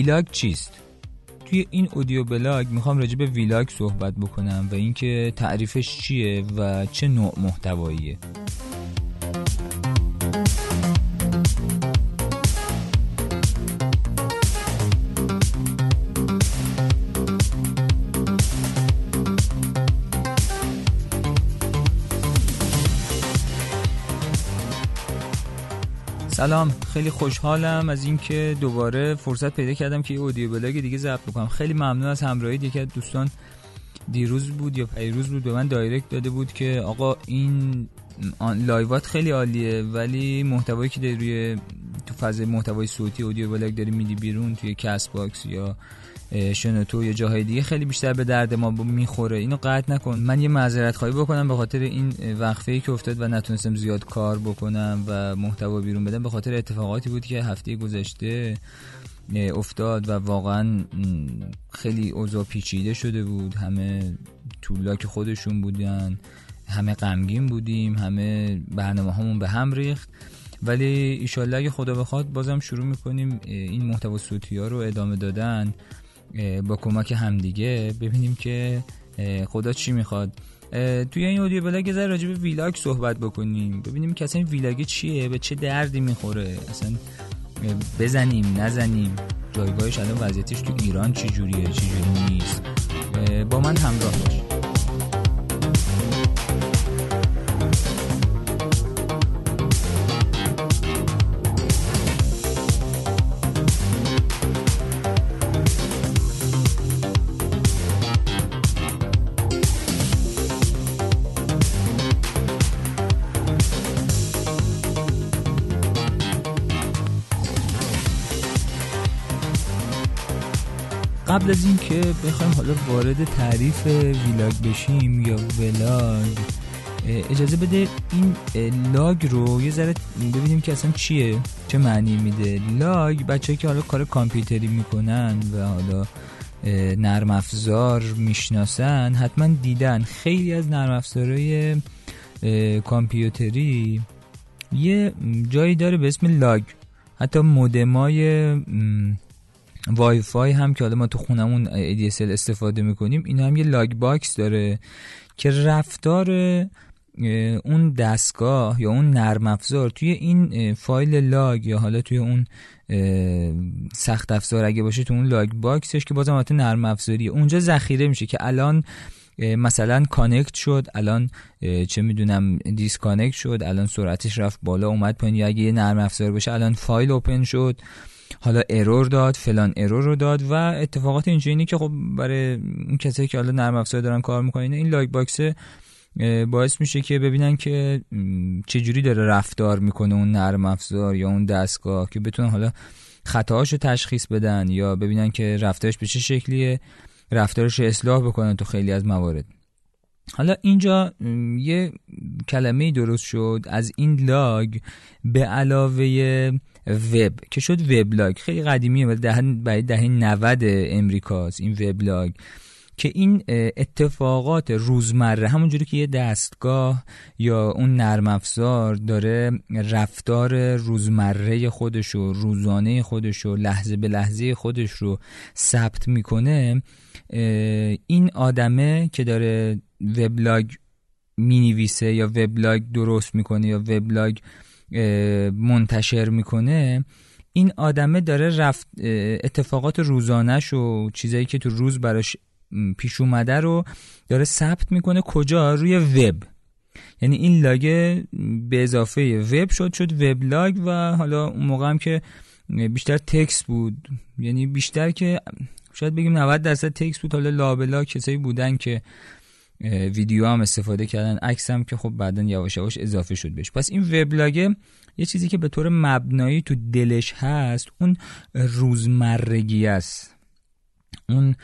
vlog چیست؟ توی این audio blog می‌خوام راجع به vlog صحبت بکنم و اینکه تعریفش چیه و چه نوع محتواییه. سلام. خیلی خوشحالم از اینکه دوباره فرصت پیدا کردم که یه audio blog دیگه ضبط بکنم. خیلی ممنون از همراهی یکی از دوستان دیروز بود یا پریروز بود به من direct داده بود که آقا این live ات خیلی عالیه ولی محتوایی که داری روی تو فاز محتوای صوتی audio blog داری میدی بیرون توی CastBox یا شنوتو یا جاهای دیگه خیلی بیشتر به درد ما می‌خوره. اینو قطع نکن. من یه معذرت خواهی بکنم به خاطر این وقفه ای که افتاد و نتونستم زیاد کار بکنم و محتوا بیرون بدم. به خاطر اتفاقاتی بود که هفته گذشته افتاد و واقعا خیلی اوضاع پیچیده شده بود. همه طولاک خودشون بودن همه غمگین بودیم همه برنامه همون به هم ریخت. ولی ایشالله اگه خدا بخواد بازم شروع می‌کنیم این محتوا صوتی ها رو ادامه دادن. با کمک همدیگه ببینیم که خدا چی می‌خواد. توی این audio blog یه راجع به vlog صحبت بکنیم. ببینیم که اصلا vlog چیه؟ به چه دردی می‌خوره؟ اصلا بزنیم نزنیم؟ جایگاهش الان وضعیتش تو ایران چی جوریه چی جوری نیست با من همراه باش. قبل از اینکه بخوایم حالا وارد تعریف ویلاگ بشیم یا ولاگ اجازه بده این لاگ رو یه ذره ببینیم که اصلا چیه چه معنی میده. لاگ بچه که حالا کار کامپیوتری می‌کنن و حالا نرم افزار می‌شناسن حتما دیدن. خیلی از نرم افزارهای کامپیوتری یه جایی داره به اسم لاگ. حتی مودمای وای فای هم که حالا ما تو خونمون ADSL استفاده می‌کنیم این هم یه log box داره که رفتار اون دستگاه یا اون نرم افزار توی این فایل log یا حالا توی اون سخت افزار اگه باشه تو اون log box ش که بازم حالت نرم افزاریه. اونجا ذخیره میشه که الان مثلا connect شد الان چه می‌دونم disconnect شد الان سرعتش رفت بالا اومد پایین. یا اگه یه نرم افزار باشه الان فایل open شد. حالا error داد فلان error رو داد و اتفاقات اینجوری که خب برای اون کسایی که حالا نرم افزار دارن کار می‌کنن این log box باعث میشه که ببینن که چجوری داره رفتار می‌کنه اون نرم افزار یا اون دستگاه که بتونن حالا خطاهاشو تشخیص بدن یا ببینن که رفتارش به چه شکلیه رفتارش رو اصلاح بکنن تو خیلی از موارد. حالا اینجا یه کلمه درست شد. از این log به علاوه وب که شد وبلاگ خیلی قدیمیه ولی دهه دهه 90 امریکاست این وبلاگ که این اتفاقات روزمره همونجوری که یه دستگاه یا اون نرم افزار داره رفتار روزمره خودش رو روزانه خودش رو لحظه به لحظه خودش رو ثبت می‌کنه این آدمه که داره وبلاگ می‌نویسه یا وبلاگ درست می‌کنه یا وبلاگ منتشر می‌کنه این آدمه داره رفت اتفاقات روزانش و چیزایی که تو روز براش پیش اومده رو داره ثبت می‌کنه کجا؟ روی وب. یعنی این لاگ به اضافه وب شد شد وبلاگ و حالا اون موقع هم که بیشتر تکس بود. یعنی بیشتر که شاید بگیم 90 درصد تکس بود. حالا لابلا کسایی بودن که ویدیو هم استفاده کردن. عکس هم که خب بعدا یواش یواش اضافه شد بهش. پس این وبلاگ یه چیزی که به طور مبنایی تو دلش هست اون روزمرگی است. اون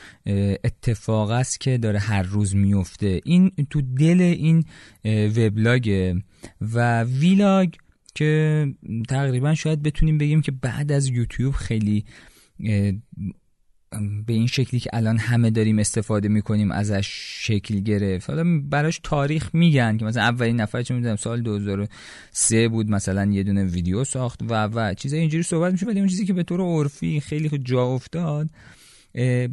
اتفاق است که داره هر روز میفته. این تو دل این وبلاگ و ویلاگ که تقریبا شاید بتونیم بگیم که بعد از یوتیوب خیلی به این شکلی که الان همه داریم استفاده می‌کنیم ازش شکل گرفت. حالا براش تاریخ میگن که مثلا اولین نفر چه می‌دونم سال 2003 بود مثلا یه دونه ویدیو ساخت و و چیزای اینجوری صحبت میشه ولی اون چیزی که به طور عرفی خیلی جا افتاد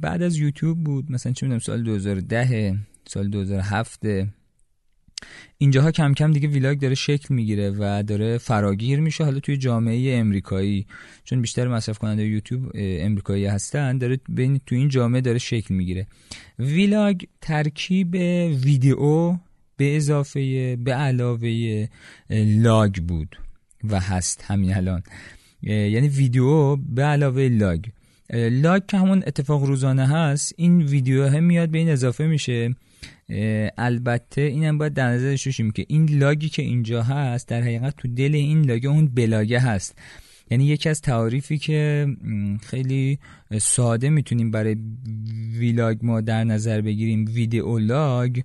بعد از یوتیوب بود. مثلا چه می‌دونم سال 2010 سال 2007 اینجاها کم کم دیگه ویلاگ داره شکل می‌گیره و داره فراگیر میشه حالا توی جامعه امریکایی. چون بیشتر مصرف کننده یوتیوب امریکایی هستن داره بین تو این جامعه داره شکل می‌گیره. vlog ترکیب ویدیو به اضافه به علاوه log بود و هست همین الان. یعنی ویدیو به علاوه log. log که همون اتفاق روزانه هست این ویدیو هم میاد به این اضافه میشه. البته اینم باید در نظر داشته که این log ی که اینجا هست در حقیقت تو دل این log اون بلاگه هست. یعنی یکی از تعاریفی که خیلی ساده می‌تونیم برای vlog ما در نظر بگیریم video log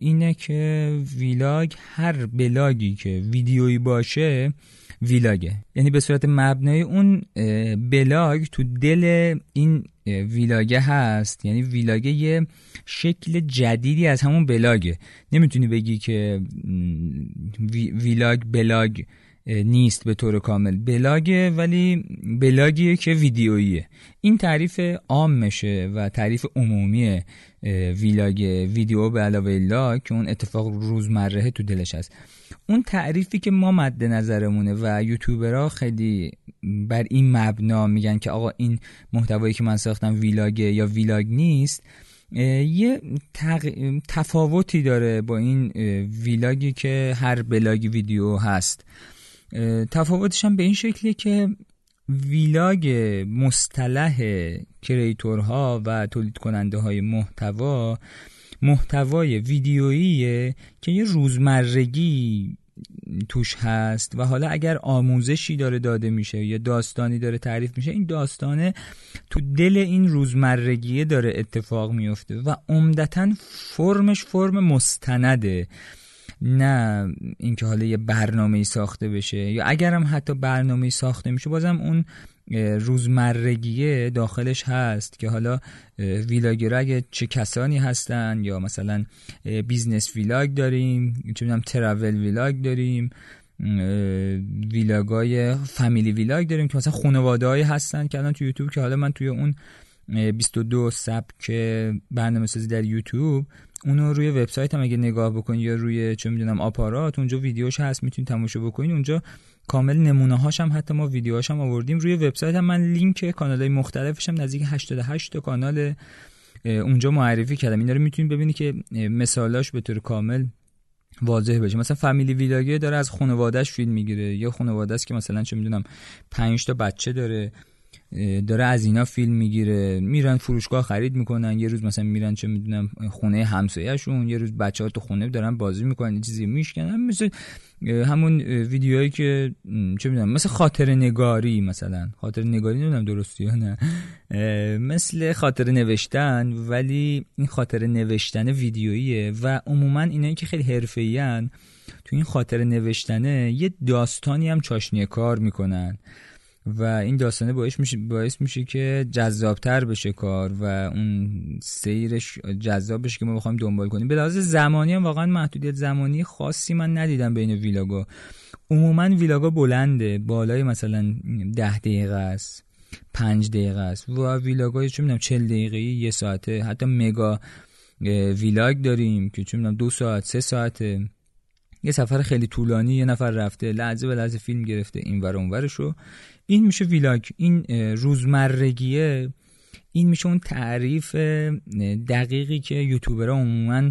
اینه که vlog هر بلاگی که ویدیویی باشه vlog ه. یعنی به صورت مبنای اون بلاگ تو دل این vlog ه هست. یعنی vlog ه یه شکل جدیدی از همون بلاگه. نمی‌تونی بگی که vlog blog نیست به طور کامل. بلاگه ولی بلاگیه که ویدیوییه. این تعریف عام میشه و تعریف عمومی vlog ویدیو به علاوه log که اون اتفاق روزمره تو دلش هست. اون تعریفی که ما مد نظرمونه و یوتیوبرها خیلی بر این مبنا میگن که آقا این محتوایی که من ساختم vlog ه یا vlog نیست یه تفاوتی داره با این vlog ی که هر بلاگ ویدیو هست. تفاوتش هم به این شکلیه که vlog مصطلح creator ها و تولید کننده های محتوا محتوای ویدیوییه که یه روزمرگی توش هست و حالا اگر آموزشی داره داده میشه یا داستانی داره تعریف میشه این داستانه تو دل این روزمرگیه داره اتفاق میفته و عمدتا فرمش فرم مستنده. نه اینکه حالا یه برنامه ساخته بشه یا اگرم حتی برنامه ساخته میشه بازم اون روزمرگیه داخلش هست که حالا vlogger اگه چه کسانی هستن یا مثلا business vlog داریم چه می‌دونم travel vlog داریم ویلاگای فامیلی ویلاگ داریم که مثلا خانواده هستن که الان تو یوتیوب که حالا من توی اون 22 سبک برنامه سازی در یوتیوب اونو روی وبسایت هم اگه نگاه بکنی یا روی چه می‌دونم آپارات اونجا ویدیوش هست می‌تونید تماشا بکنید اونجا کامل نمونه هاش هم حتی ما ویدیوهاش هم آوردیم. روی وبسایت هم من لینک کانال های مختلفش هم نزدیک 88 تا کانال اونجا معرفی کردم. اینا رو می‌تونید ببینید که مثالاش به طور کامل واضح بشه. مثلا فامیلی ویلاگه داره از خانوادهش فیلم می‌گیره یا خانواده است که مثلا چه می‌دونم 5 تا بچه داره. داره از اینا فیلم می‌گیره. میرن فروشگاه خرید می‌کنن. یه روز مثلا میرن چه می‌دونم خونه همسایه‌شون. یه روز بچه ها تو خونه دارن بازی می‌کنن یه چیزی میشکنن. مثل همون ویدیوهایی که چه می‌دونم مثل خاطر نگاری مثلا. خاطر نگاری نمی‌دونم درستی یا نه. مثل خاطر نوشتن ولی این خاطر نوشتن ویدیوییه و عموما اینایی که خیلی حرفه‌ای تو این خاطر نوشتنه یه داستانی هم چاشنی کار می‌کنن. و این داستانه باعث میشه باعث میشه که جذابتر بشه کار و اون سیرش جذاب بشه که ما بخوایم دنبال کنیم. به لحاظ زمانی هم واقعا محدودیت زمانی خاصی من ندیدم بین ویلاگا. عموما ویلاگا بلنده بالای مثلا ده دقیقه است پنج دقیقه است و ویلاگای چه می‌دونم چل دقیقه یه ساعته. حتی مگا vlog داریم که چه می‌دونم دو ساعت سه ساعته. یه سفر خیلی طولانی یه نفر رفته لحظه به لحظه فیلم گرفته این ور اونورشو. این میشه vlog این روزمرگیه. این میشه اون تعریف دقیقی که یوتیوبرها عموما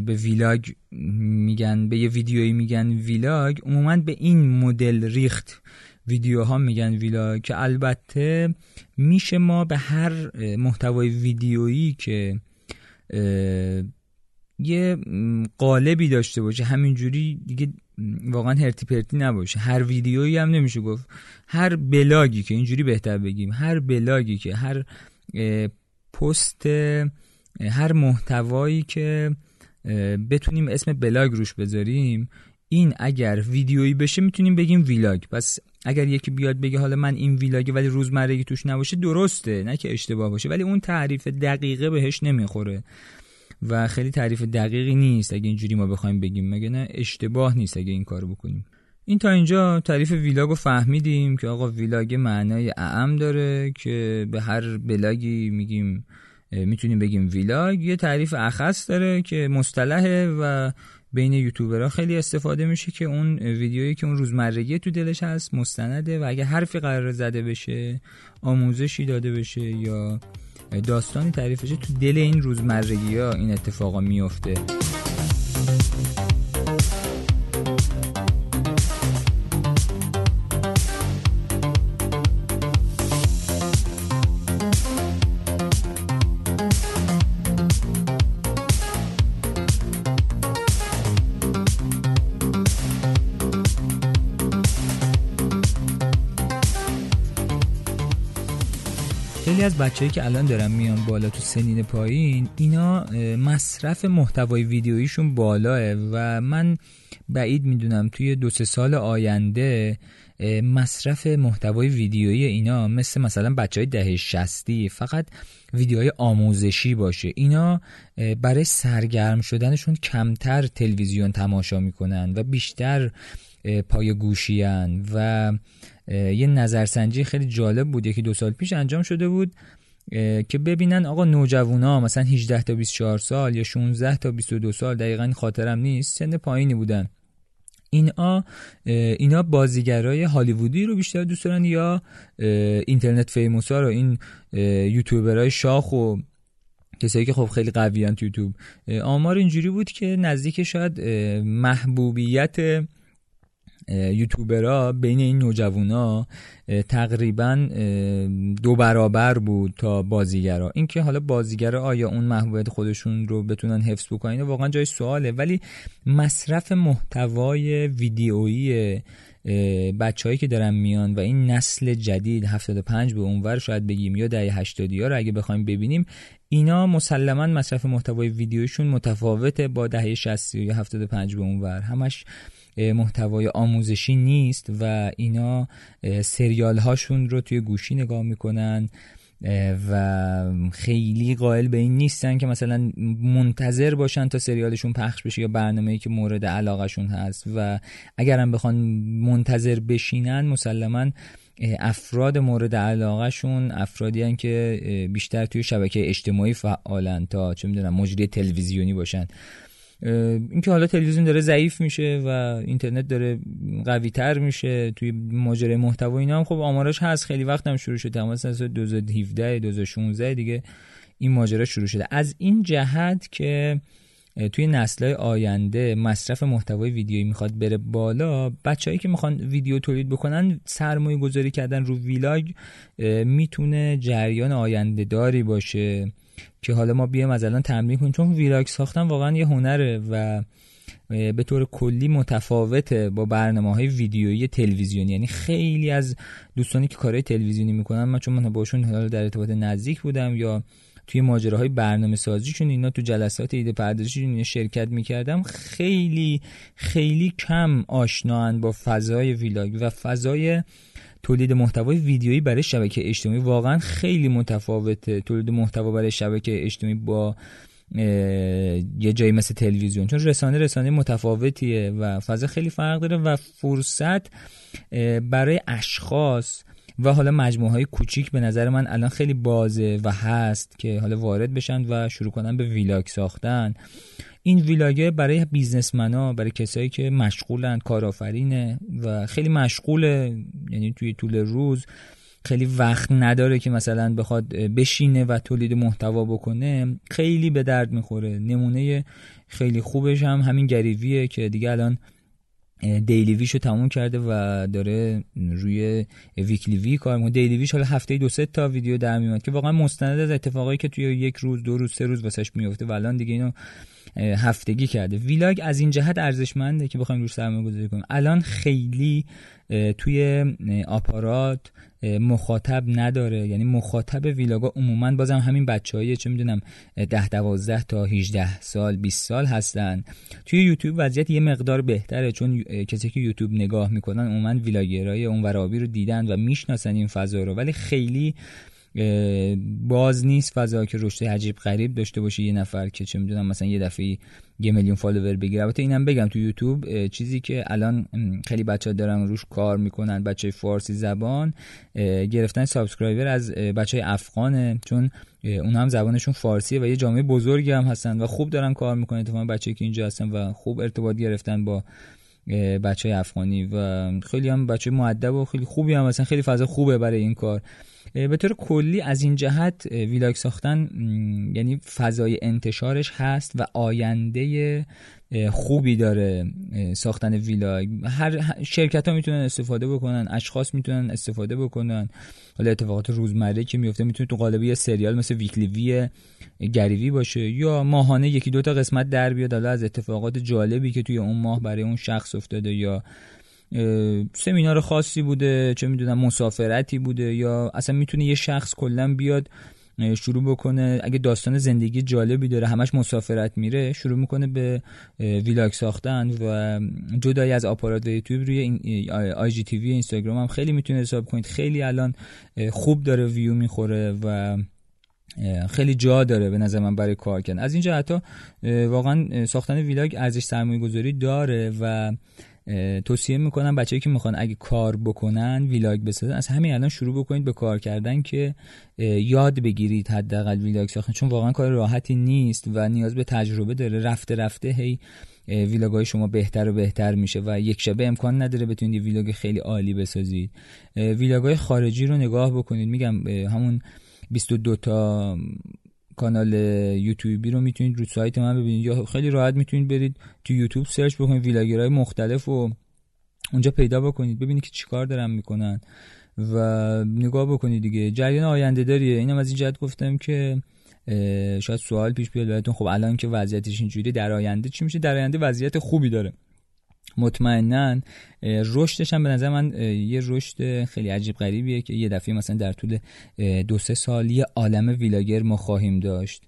به vlog میگن به یه ویدیویی میگن vlog. عموما به این مدل ریخت ویدیوها میگن vlog که البته میشه ما به هر محتوای ویدیویی که یه قالبی داشته باشه. همینجوری دیگه واقعا هرتی پرتی نباشه. هر ویدیویی هم نمیشه گفت. هر بلاگی که اینجوری بهتر بگیم هر بلاگی که هر پست هر محتوایی که بتونیم اسم بلاگ روش بذاریم این اگر ویدیویی بشه می‌تونیم بگیم vlog. پس اگر یکی بیاد بگه حالا من این vlog ه ولی روزمرگی توش نباشه درسته نه که اشتباه باشه ولی اون تعریف دقیقه بهش نمی‌خوره. و خیلی تعریف دقیقی نیست اگه اینجوری ما بخوایم بگیم. مگه نه اشتباه نیست اگه این کارو بکنیم. این تا اینجا تعریف vlog رو فهمیدیم که آقا vlog معنای اعم داره که به هر بلاگی میگیم می‌تونیم بگیم vlog. یه تعریف اخص داره که مصطلحه و بین یوتیوبرها خیلی استفاده میشه که اون ویدیویی که اون روزمرگی تو دلش هست مستنده و اگه حرفی قرار زده بشه آموزشی داده بشه یا داستانی تعریف بشه تو دل این روزمرگی ها این اتفاقا میفته خیلی از بچه‌ای که الان دارن میان بالا تو سنین پایین اینا مصرف محتوای ویدیوییشون بالاه و من بعید می‌دونم توی دو سه سال آینده مصرف محتوای ویدیویی اینا مثل مثلا بچه های دهه شستی فقط ویدیوهای آموزشی باشه. اینا برای سرگرم شدنشون کمتر تلویزیون تماشا می‌کنن و بیشتر پای گوشیان و یه نظرسنجی خیلی جالب بود یکی دو سال پیش انجام شده بود که ببینن آقا نوجوانا مثلا 18 تا 24 سال یا 16 تا 22 سال دقیقا خاطرم نیست سن پایینی بودن. اینا اینا بازیگرای هالیوودی رو بیشتر دوست دارن یا اینترنت فیموسا رو این یوتیوبرای شاخ و کسایی که خب خیلی قویان تو یوتیوب. آمار اینجوری بود که نزدیک شاید محبوبیت یوتیوبرها بین این نوجوانا تقریبا دو برابر بود تا بازیگرا. اینکه حالا بازیگرا آیا اون محبوبیت خودشون رو بتونن حفظ بکنن واقعا جای سواله. ولی مصرف محتوای ویدیویی بچههایی که دارن میان و این نسل جدید 75 به اونور شاید بگیم یا دهه 80 ها رو اگه بخوایم ببینیم اینا مسلما مصرف محتوای ویدیوشون متفاوته با دهه 60 یا 75 به اونور. همش محتوای آموزشی نیست و اینا سریال هاشون رو توی گوشی نگاه می‌کنن و خیلی قائل به این نیستن که مثلا منتظر باشن تا سریالشون پخش بشه یا برنامه‌ای که مورد علاقهشون هست. و اگرم بخوان منتظر بشینن مسلما افراد مورد علاقهشون افرادی هن که بیشتر توی شبکه اجتماعی فعالن تا چه می‌دونم مجری تلویزیونی باشن. اینکه حالا تلویزیون داره ضعیف میشه و اینترنت داره قوی تر میشه توی ماجرای محتوا اینا هم خب آمارش هست. خیلی وقت هم شروع شده. سال 2017 2016 دیگه این ماجرا شروع شده. از این جهت که توی نسلهای آینده مصرف محتوای ویدیویی می‌خواد بره بالا بچههایی که می‌خوان ویدیو تولید بکنن سرمایه گذاری کردن رو ویلاگ می‌تونه جریان آینده داری باشه. که حالا ما بیایم از الان تمرین کنیم. چون ویلاگ ساختن واقعا یه هنره و به طور کلی متفاوته با برنامه های ویدیویی تلویزیونی. یعنی خیلی از دوستانی که کارهای تلویزیونی می‌کنن من چون من باشون حالا در ارتباط نزدیک بودم یا توی ماجراهای برنامه سازیشون اینا تو جلسات ایده پردازششون شرکت می‌کردم خیلی خیلی کم آشنان با فضای ویلاگ و فضای تولید محتوای ویدیویی برای شبکه اجتماعی واقعا خیلی متفاوته. تولید محتوا برای شبکه اجتماعی با یه جایی مثل تلویزیون. چون رسانه رسانه متفاوتیه و فضا خیلی فرق داره و فرصت برای اشخاص و حالا مجموعه های کوچیک به نظر من الان خیلی بازه و هست که حالا وارد بشن و شروع کنن به ویلاگ ساختن. این ویلاگه برای بیزنسمنا برای کسایی که مشغولن کارآفرینه و خیلی مشغوله. یعنی توی طول روز خیلی وقت نداره که مثلا بخواد بشینه و تولید محتوا بکنه. خیلی به درد می‌خوره. نمونه خیلی خوبش هم همین گریویه که دیگه الان دیلی ویش رو تموم کرده و داره روی ویکلی وی کار می‌کنه. دیلی ویش حالا هفته دو سه تا ویدیو در میاد که واقعا مستند از اتفاقایی که توی یک روز دو روز سه روز واسش میفته و الان دیگه اینو هفتگی کرده. ویلاگ از این جهت ارزشمنده که بخوایم روش سرمایه گذاری کنیم. الان خیلی توی آپارات مخاطب نداره. یعنی مخاطب ویلاگا عموما بازم همین بچه‌ای چه می‌دونم 10 12 تا 18 سال 20 سال هستن. توی یوتیوب وضعیت یه مقدار بهتره چون کسی که یوتیوب نگاه می‌کنن عموما ویلاگرای اون ورابی رو دیدن و می‌شناسن این فضا رو. ولی خیلی باز نیست فضا که رشد عجیب غریب داشته باشه یه نفر که چه می‌دونم مثلا یه دفعه یه میلیون فالوور بگیره. البته اینم بگم تو یوتیوب چیزی که الان خیلی بچه ها دارن روش کار می‌کنن بچه فارسی زبان گرفتن subscriber از بچه افغانه چون اون هم زبانشون فارسیه و یه جامعه بزرگی هم هستن و خوب دارن کار می‌کنن. اتفاقا بچه که اینجا هستن و خوب ارتباط گرفتن با بچه افغانی و خیلی هم بچه مؤدب و خیلی خوبی هم مثلا خیلی فضا خوبه برای این کار. به طور کلی از این جهت vlog ساختن یعنی فضای انتشارش هست و آینده خوبی داره ساختن ویلاگ هر شرکت ها می‌تونن استفاده بکنن اشخاص می‌تونن استفاده بکنن. حالا اتفاقات روزمره که میفته می‌تونه تو قالب یه سریال مثل ویکلی وی گریوی باشه یا ماهانه یکی دوتا قسمت در بیاد. حالا از اتفاقات جالبی که توی اون ماه برای اون شخص افتاده یا سمینار خاصی بوده چه می‌دونم مسافرتی بوده یا اصلا می‌تونه یه شخص کلا بیاد شروع بکنه. اگه داستان زندگی جالبی داره همش مسافرت میره شروع می‌کنه به vlog ساختن و جدای از آپارات و یوتیوب روی IGTV اینستاگرام هم خیلی می‌تونه حساب کنید. خیلی الان خوب داره ویو می‌خوره و خیلی جا داره به نظر من برای کار کردن. از اینجا حتی واقعا ساختن vlog ارزش سرمایه گذاری داره و توصیه می‌کنم بچه‌ای که می‌خوان اگه کار بکنن vlog بسازن. از همین الان شروع بکنید به کار کردن که یاد بگیرید حداقل vlog ساختن. چون واقعا کار راحتی نیست و نیاز به تجربه داره. رفته رفته هی vlog ای شما بهتر و بهتر میشه و یک شبه امکان نداره بتونید vlog خیلی عالی بسازید. vlog ای خارجی رو نگاه بکنید. میگم همون 22 تا کانال یوتیوبی رو می‌تونید رو سایت من ببینید یا خیلی راحت می‌تونید برید تو یوتیوب search بکنید vlogger های مختلف و اونجا پیدا بکنید ببینید که چیکار دارن می‌کنن و نگاه بکنید دیگه. جریان آینده داریه. اینم از این جهت گفتم که شاید سوال پیش بیاد براتون. خب الان که وضعیتش اینجوری در آینده چی میشه؟ در آینده وضعیت خوبی داره. مطمئنا رشدش هم به نظر من یه رشد خیلی عجیب غریبیه که یه دفعه مثلا در طول دو سه سال یه عالم ویلاگر ما خواهیم داشت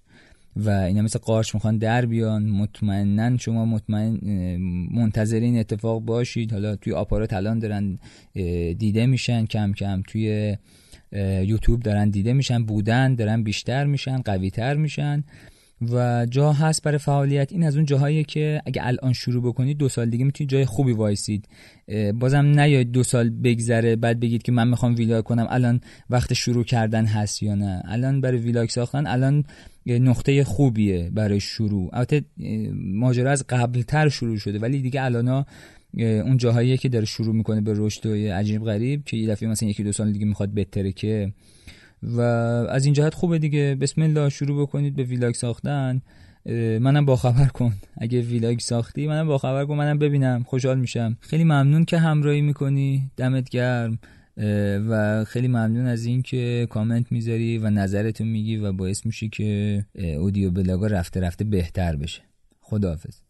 و اینا مثل قارچ می‌خوان در بیان. مطمئنا شما مطمئن منتظرین اتفاق باشید. حالا توی آپارات الان دارن دیده میشن کم کم توی یوتیوب دارن دیده میشن. بودن دارن بیشتر میشن قویتر میشن. و جا هست برای فعالیت. این از اون جاهایی که اگه الان شروع بکنید دو سال دیگه می‌تونید جای خوبی وایسید. بازم نیاید دو سال بگذره بعد بگید که من می‌خوام vlog کنم الان وقت شروع کردن هست یا نه. الان برای vlog ساختن الان نقطه خوبیه برای شروع. البته ماجرا از قبلتر شروع شده ولی دیگه الان اون جاهایی که داره شروع می‌کنه به رشد عجیب غریب که یه دفعه مثلا یکی دو سال دیگه می‌خواد بهتره که و از این جهت خوبه دیگه. بسم الله شروع بکنید به ویلاگ ساختن. منم با خبر کن. اگه ویلاگ ساختی منم با خبر کن. منم ببینم. خوشحال میشم. خیلی ممنون که همراهی می‌کنی. دمت گرم. و خیلی ممنون از این که کامنت می‌ذاری و نظرتو میگی و باعث میشه که اودیو بلاگا رفته رفته بهتر بشه. خداحافظ.